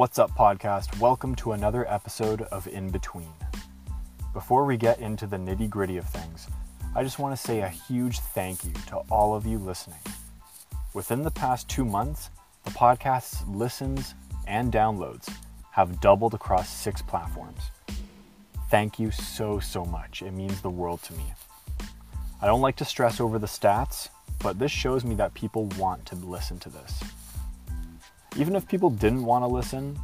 What's up, podcast? Welcome to another episode of In Between. Before we get into the nitty gritty of things, I just want to say a huge thank you to all of you listening. Within the past two months, the podcast's listens and downloads have doubled across six platforms. Thank you so, so much. It means the world to me. I don't like to stress over the stats, but this shows me that people want to listen to this. Even if people didn't want to listen,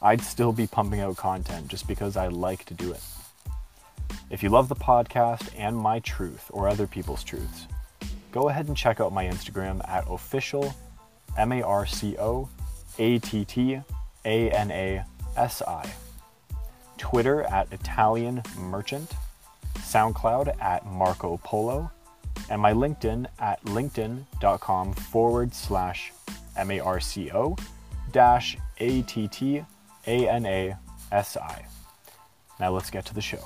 I'd still be pumping out content just because I like to do it. If you love the podcast and my truth or other people's truths, go ahead and check out my Instagram at official M A R C O A T T A N A S I, Twitter at Italian Merchant, SoundCloud at Marco Polo, and my LinkedIn at linkedin.com forward slash M A R C O dash A T T A N A S I. Now let's get to the show.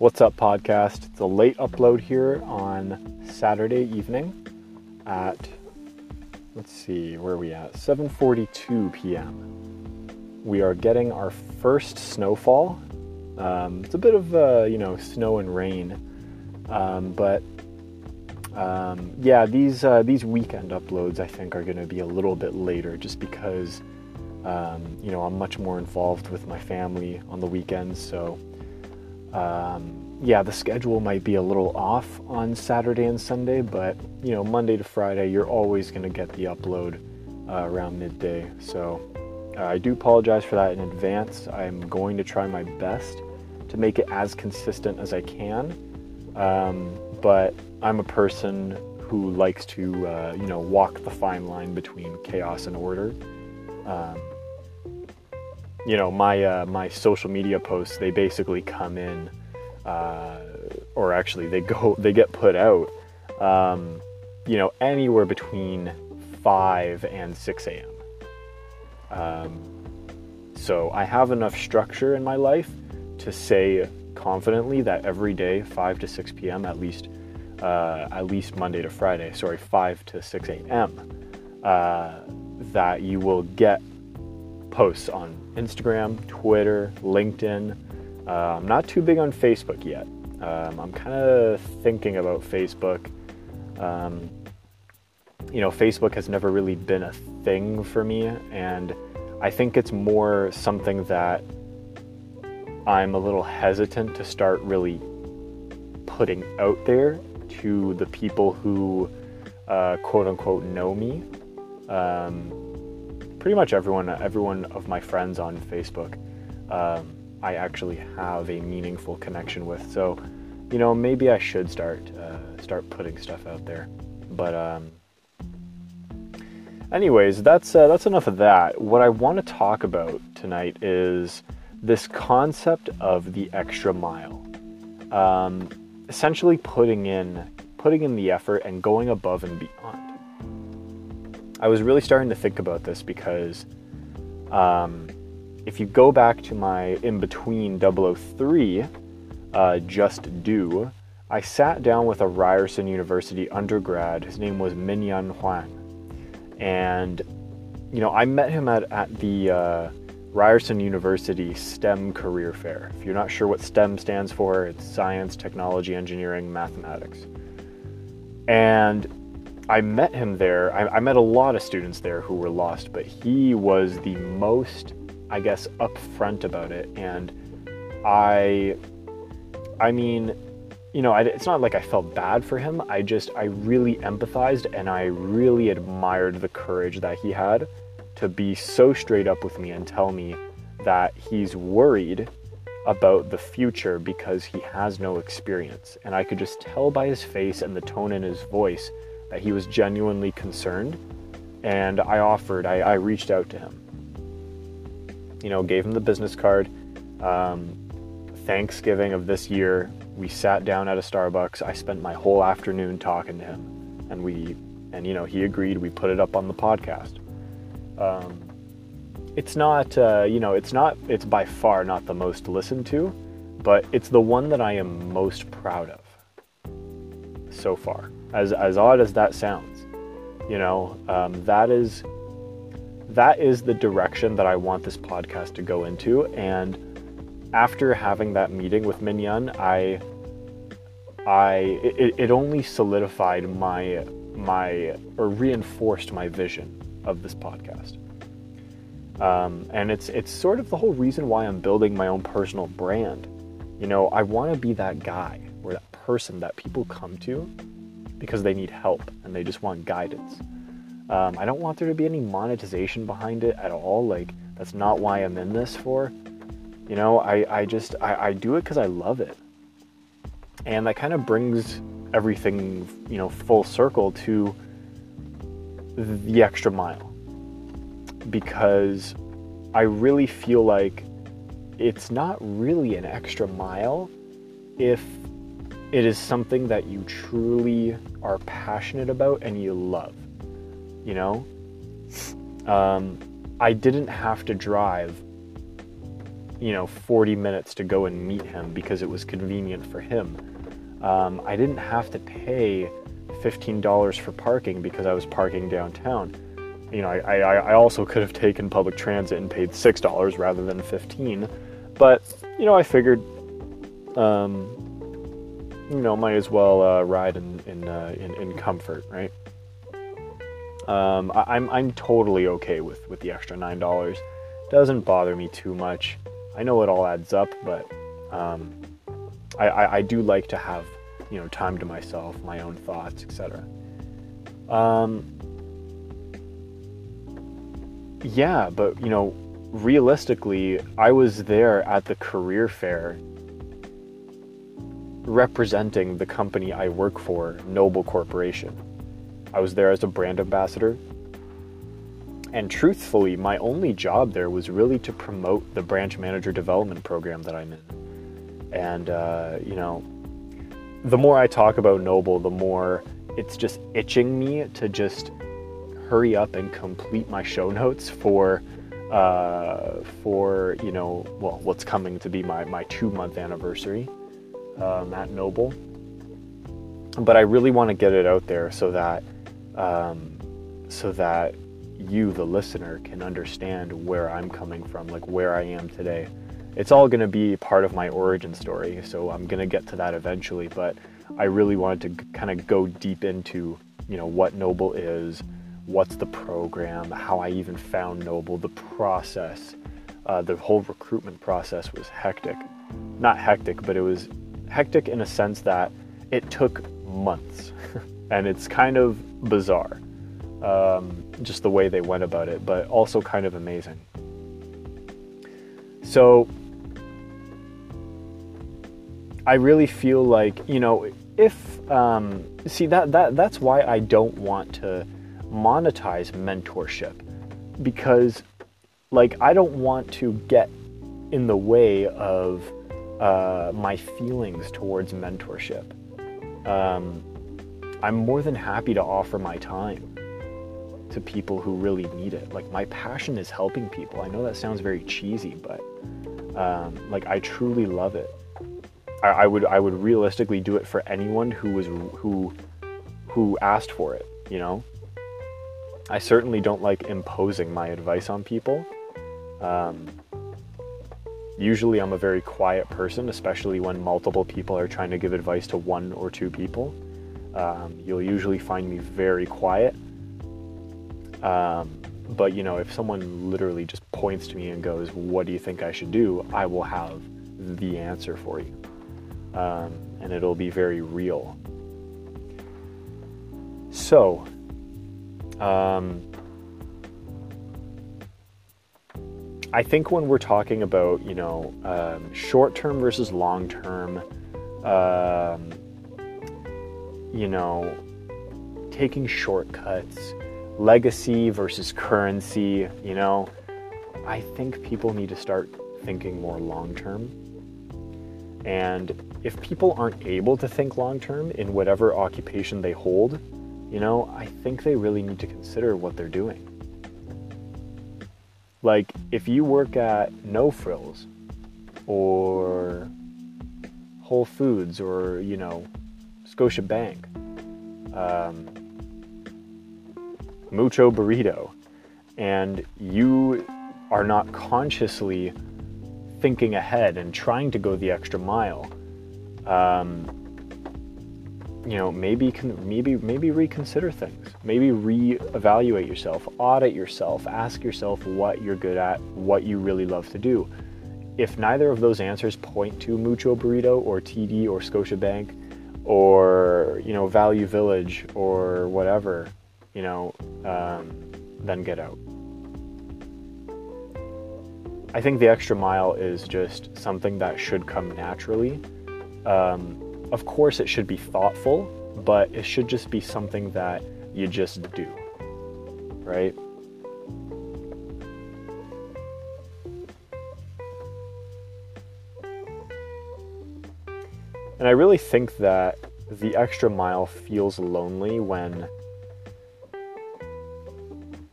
What's up, podcast? It's a late upload here on Saturday evening at let's see where are we at 7:42 p.m. We are getting our first snowfall. Um, it's a bit of uh, you know snow and rain, um, but um, yeah, these uh, these weekend uploads I think are going to be a little bit later, just because um, you know I'm much more involved with my family on the weekends, so um, yeah, the schedule might be a little off on Saturday and Sunday, but you know, Monday to Friday, you're always going to get the upload uh, around midday. So uh, I do apologize for that in advance. I'm going to try my best to make it as consistent as I can, um, but I'm a person who likes to, uh, you know, walk the fine line between chaos and order. Um, you know my uh, my social media posts they basically come in uh, or actually they go they get put out um, you know anywhere between 5 and 6 a.m um, so i have enough structure in my life to say confidently that every day 5 to 6 p.m at least uh, at least monday to friday sorry 5 to 6 a.m uh, that you will get posts on Instagram, Twitter, LinkedIn. Uh, I'm not too big on Facebook yet. Um, I'm kind of thinking about Facebook. Um, you know, Facebook has never really been a thing for me, and I think it's more something that I'm a little hesitant to start really putting out there to the people who uh, quote unquote know me. Um, pretty much everyone, everyone of my friends on Facebook, um, I actually have a meaningful connection with. So, you know, maybe I should start uh, start putting stuff out there. But, um, anyways, that's uh, that's enough of that. What I want to talk about tonight is this concept of the extra mile. Um, essentially, putting in putting in the effort and going above and beyond. I was really starting to think about this because um, if you go back to my in between 003, uh, Just Do, I sat down with a Ryerson University undergrad. His name was Minyan Huang. And, you know, I met him at, at the uh, Ryerson University STEM Career Fair. If you're not sure what STEM stands for, it's science, technology, engineering, mathematics. And I met him there. I, I, met a lot of students there who were lost, but he was the most, I guess, upfront about it. And I, I mean, you know, I, it's not like I felt bad for him. I just, I really empathized and I really admired the courage that he had to be so straight up with me and tell me that he's worried about the future because he has no experience. And I could just tell by his face and the tone in his voice that he was genuinely concerned. And I offered, I, I reached out to him. You know, gave him the business card. Um, Thanksgiving of this year, we sat down at a Starbucks. I spent my whole afternoon talking to him. And we And, you know, he agreed. We put it up on the podcast. Um, it's not, uh, you know, it's not, it's by far not the most listened to, but it's the one that I am most proud of so far. As, as odd as that sounds, you know, um, that is, that is the direction that I want this podcast to go into. And after having that meeting with Minyan, I, I, it, it only solidified my, my, or reinforced my vision of this podcast. Um, and it's it's sort of the whole reason why I'm building my own personal brand. You know, I want to be that guy person that people come to because they need help and they just want guidance. Um, I don't want there to be any monetization behind it at all. Like that's not why I'm in this for. You know, I, I just I, I do it because I love it. And that kind of brings everything, you know, full circle to the extra mile because I really feel like it's not really an extra mile if it is something that you truly are passionate about and you love. You know? Um, I didn't have to drive, you know, 40 minutes to go and meet him because it was convenient for him. Um, I didn't have to pay $15 for parking because I was parking downtown you know, I, I, I also could have taken public transit and paid six dollars rather than fifteen, but you know, I figured, um, you know, might as well uh, ride in in, uh, in, in comfort, right? Um, I, I'm I'm totally okay with with the extra nine dollars. Doesn't bother me too much. I know it all adds up, but um, I, I, I do like to have you know time to myself, my own thoughts, etc. Um, yeah, but you know, realistically, I was there at the career fair representing the company I work for, Noble Corporation. I was there as a brand ambassador. And truthfully, my only job there was really to promote the branch manager development program that I'm in. And, uh, you know, the more I talk about Noble, the more it's just itching me to just hurry up and complete my show notes for uh, for you know well what's coming to be my my two month anniversary um, at Noble. But I really want to get it out there so that um, so that you, the listener, can understand where I'm coming from, like where I am today. It's all going to be part of my origin story, so I'm going to get to that eventually. But I really wanted to kind of go deep into you know what Noble is, what's the program, how I even found Noble, the process. Uh, the whole recruitment process was hectic. Not hectic, but it was hectic in a sense that it took months. and it's kind of bizarre, um, just the way they went about it, but also kind of amazing. So I really feel like, you know, if, um, see, that, that, that's why I don't want to monetize mentorship because like I don't want to get in the way of uh, my feelings towards mentorship. Um, I'm more than happy to offer my time to people who really need it. Like my passion is helping people. I know that sounds very cheesy, but um, like I truly love it. I, I would I would realistically do it for anyone who was who who asked for it. You know, I certainly don't like imposing my advice on people. Um, usually, I'm a very quiet person, especially when multiple people are trying to give advice to one or two people. Um, you'll usually find me very quiet. Um, but you know, if someone literally just points to me and goes, "What do you think I should do?" I will have the answer for you, um, and it'll be very real. So, um, I think when we're talking about, you know, um, short term versus long term, um, you know, taking shortcuts, legacy versus currency, you know, I think people need to start thinking more long term. And if people aren't able to think long term in whatever occupation they hold, you know, I think they really need to consider what they're doing. Like, if you work at No Frills or Whole Foods or, you know, Scotia Bank, um, Mucho Burrito, and you are not consciously thinking ahead and trying to go the extra mile, um, you know, maybe maybe maybe reconsider things. Maybe reevaluate yourself, audit yourself, ask yourself what you're good at, what you really love to do. If neither of those answers point to Mucho Burrito or TD or Scotiabank or you know Value Village or whatever, you know, um, then get out. I think the extra mile is just something that should come naturally. Um, of course, it should be thoughtful, but it should just be something that you just do, right? And I really think that the extra mile feels lonely when,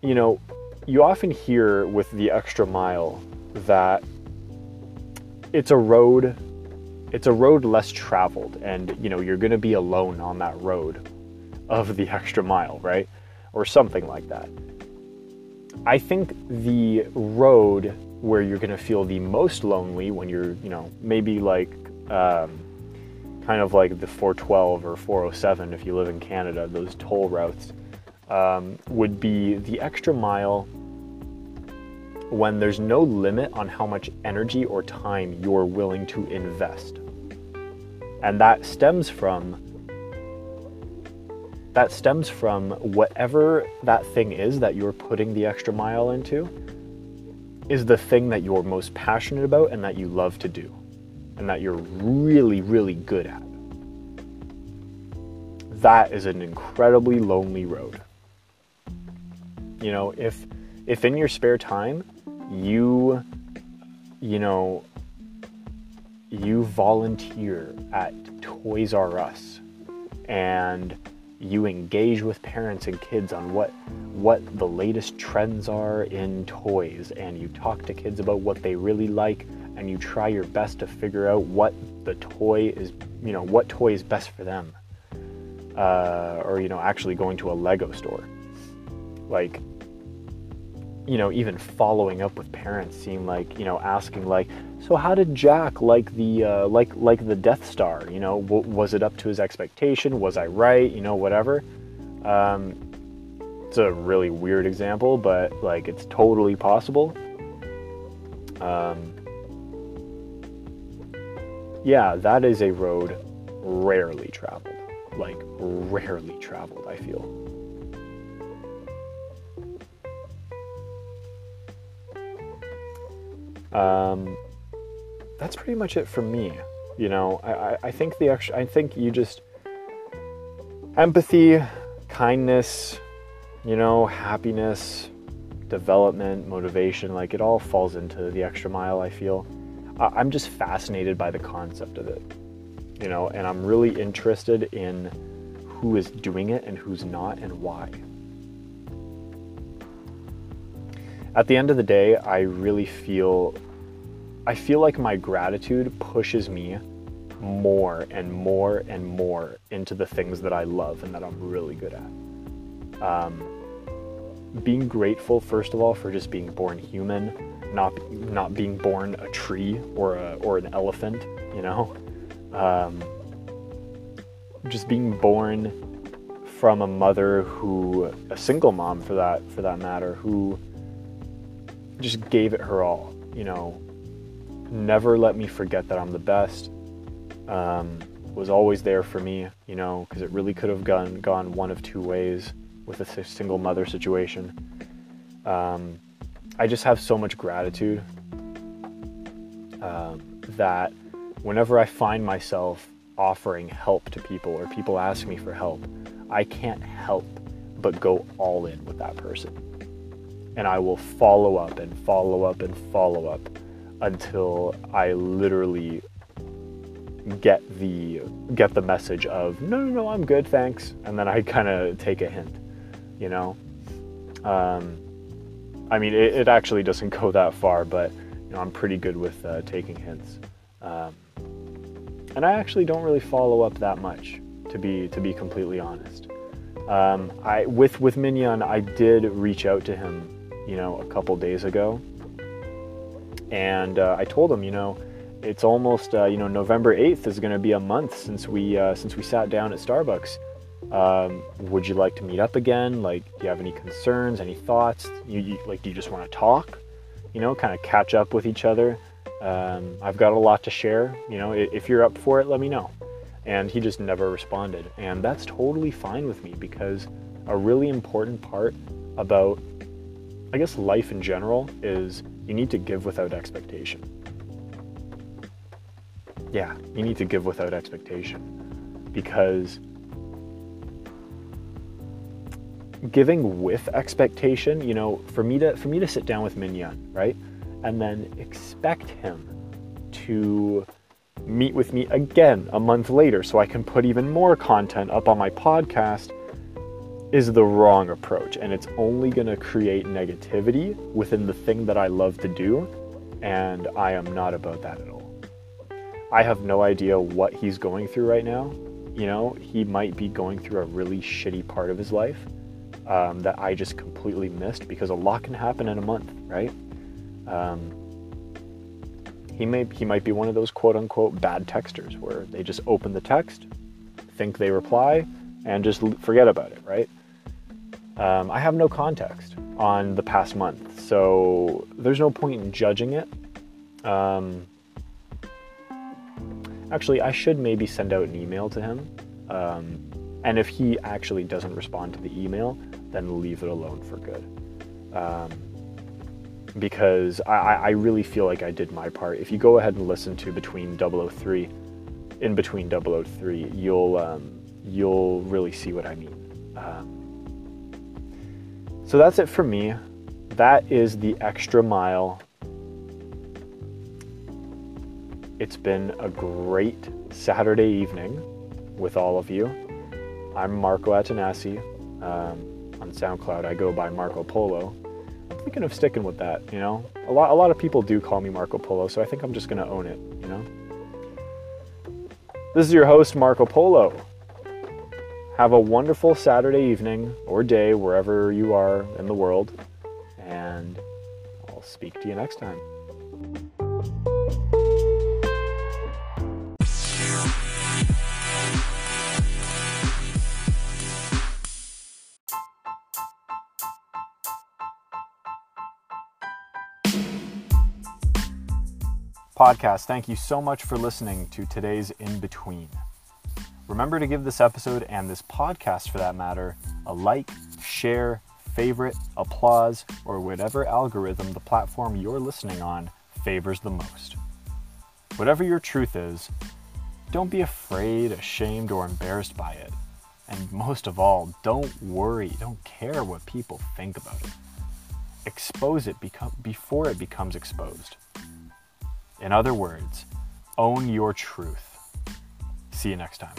you know, you often hear with the extra mile that it's a road it's a road less traveled and you know you're going to be alone on that road of the extra mile right? Or something like that. I think the road where you're going to feel the most lonely when you're you know maybe like um, kind of like the 412 or 407 if you live in canada those toll routes um, would be the extra mile when there's no limit on how much energy or time you're willing to invest. And that stems from that stems from whatever that thing is that you're putting the extra mile into is the thing that you're most passionate about and that you love to do and that you're really really good at. That is an incredibly lonely road. You know, if if in your spare time you you know you volunteer at Toys R Us and you engage with parents and kids on what what the latest trends are in toys and you talk to kids about what they really like and you try your best to figure out what the toy is you know what toy is best for them uh, or you know actually going to a lego store. Like you know, even following up with parents seem like, you know, asking like, so how did Jack like the uh, like like the Death Star? You know, w- was it up to his expectation? Was I right? You know, whatever. Um, it's a really weird example, but like it's totally possible. Um, yeah, that is a road rarely traveled. Like rarely traveled, I feel. Um, that's pretty much it for me. You know, I, I think the extra, I think you just empathy, kindness, you know, happiness, development, motivation, like it all falls into the extra mile, I feel. I'm just fascinated by the concept of it, you know, and I'm really interested in who is doing it and who's not and why. At the end of the day, I really feel I feel like my gratitude pushes me more and more and more into the things that I love and that I'm really good at. Um, being grateful, first of all, for just being born human, not not being born a tree or a, or an elephant, you know. Um, just being born from a mother who, a single mom for that for that matter, who just gave it her all, you know, never let me forget that I'm the best. Um, was always there for me, you know, because it really could have gone gone one of two ways with a single mother situation. Um, I just have so much gratitude um, that whenever I find myself offering help to people or people ask me for help, I can't help but go all in with that person. And I will follow up and follow up and follow up until I literally get the get the message of no no no I'm good thanks. And then I kind of take a hint you know? Um, I mean it, it, actually doesn't go that far but you know I'm pretty good with uh, taking hints. Um, and I actually don't really follow up that much to be to be completely honest. Um, I with with Minyan I did reach out to him you know a couple days ago and uh, I told him you know it's almost uh, you know November 8th is going to be a month since we uh, since we sat down at Starbucks. Um, would you like to meet up again? Like, do you have any concerns, any thoughts? You, you like, do you just want to talk? You know, kind of catch up with each other. Um, I've got a lot to share. You know, if you're up for it, let me know. And he just never responded, and that's totally fine with me because a really important part about, I guess, life in general is you need to give without expectation yeah, you need to give without expectation because giving with expectation, you know, for me to for me to sit down with Minyan, right? And then expect him to meet with me again a month later so I can put even more content up on my podcast is the wrong approach and it's only going to create negativity within the thing that I love to do and I am not about that at all. I have no idea what he's going through right now. You know, he might be going through a really shitty part of his life um, that I just completely missed because a lot can happen in a month, right? Um, he may he might be one of those quote unquote bad texters where they just open the text, think they reply, and just forget about it, right? Um, I have no context on the past month, so there's no point in judging it. Um, Actually, I should maybe send out an email to him. Um, and if he actually doesn't respond to the email, then leave it alone for good. Um, because I, I, really feel like I did my part. If you go ahead and listen to between 003, in between 003, you'll um, you'll really see what I mean. So that's it for me. That is the extra mile It's been a great Saturday evening with all of you. I'm Marco Attanasi. Um, on SoundCloud, I go by Marco Polo. I'm thinking of sticking with that, you know? A lot, a lot of people do call me Marco Polo, so I think I'm just to own it, you know? This is your host, Marco Polo. Have a wonderful Saturday evening or day wherever you are in the world, and I'll speak to you next time. podcast, thank you so much for listening to today's In Between. Remember to give this episode and this podcast for that matter a like, share, favorite, applause, or whatever algorithm the platform you're listening on favors the most. Whatever your truth is, don't be afraid, ashamed, or embarrassed by it. And most of all, don't worry, don't care what people think about it. Expose it before it becomes exposed. In other words, own your truth. See you next time.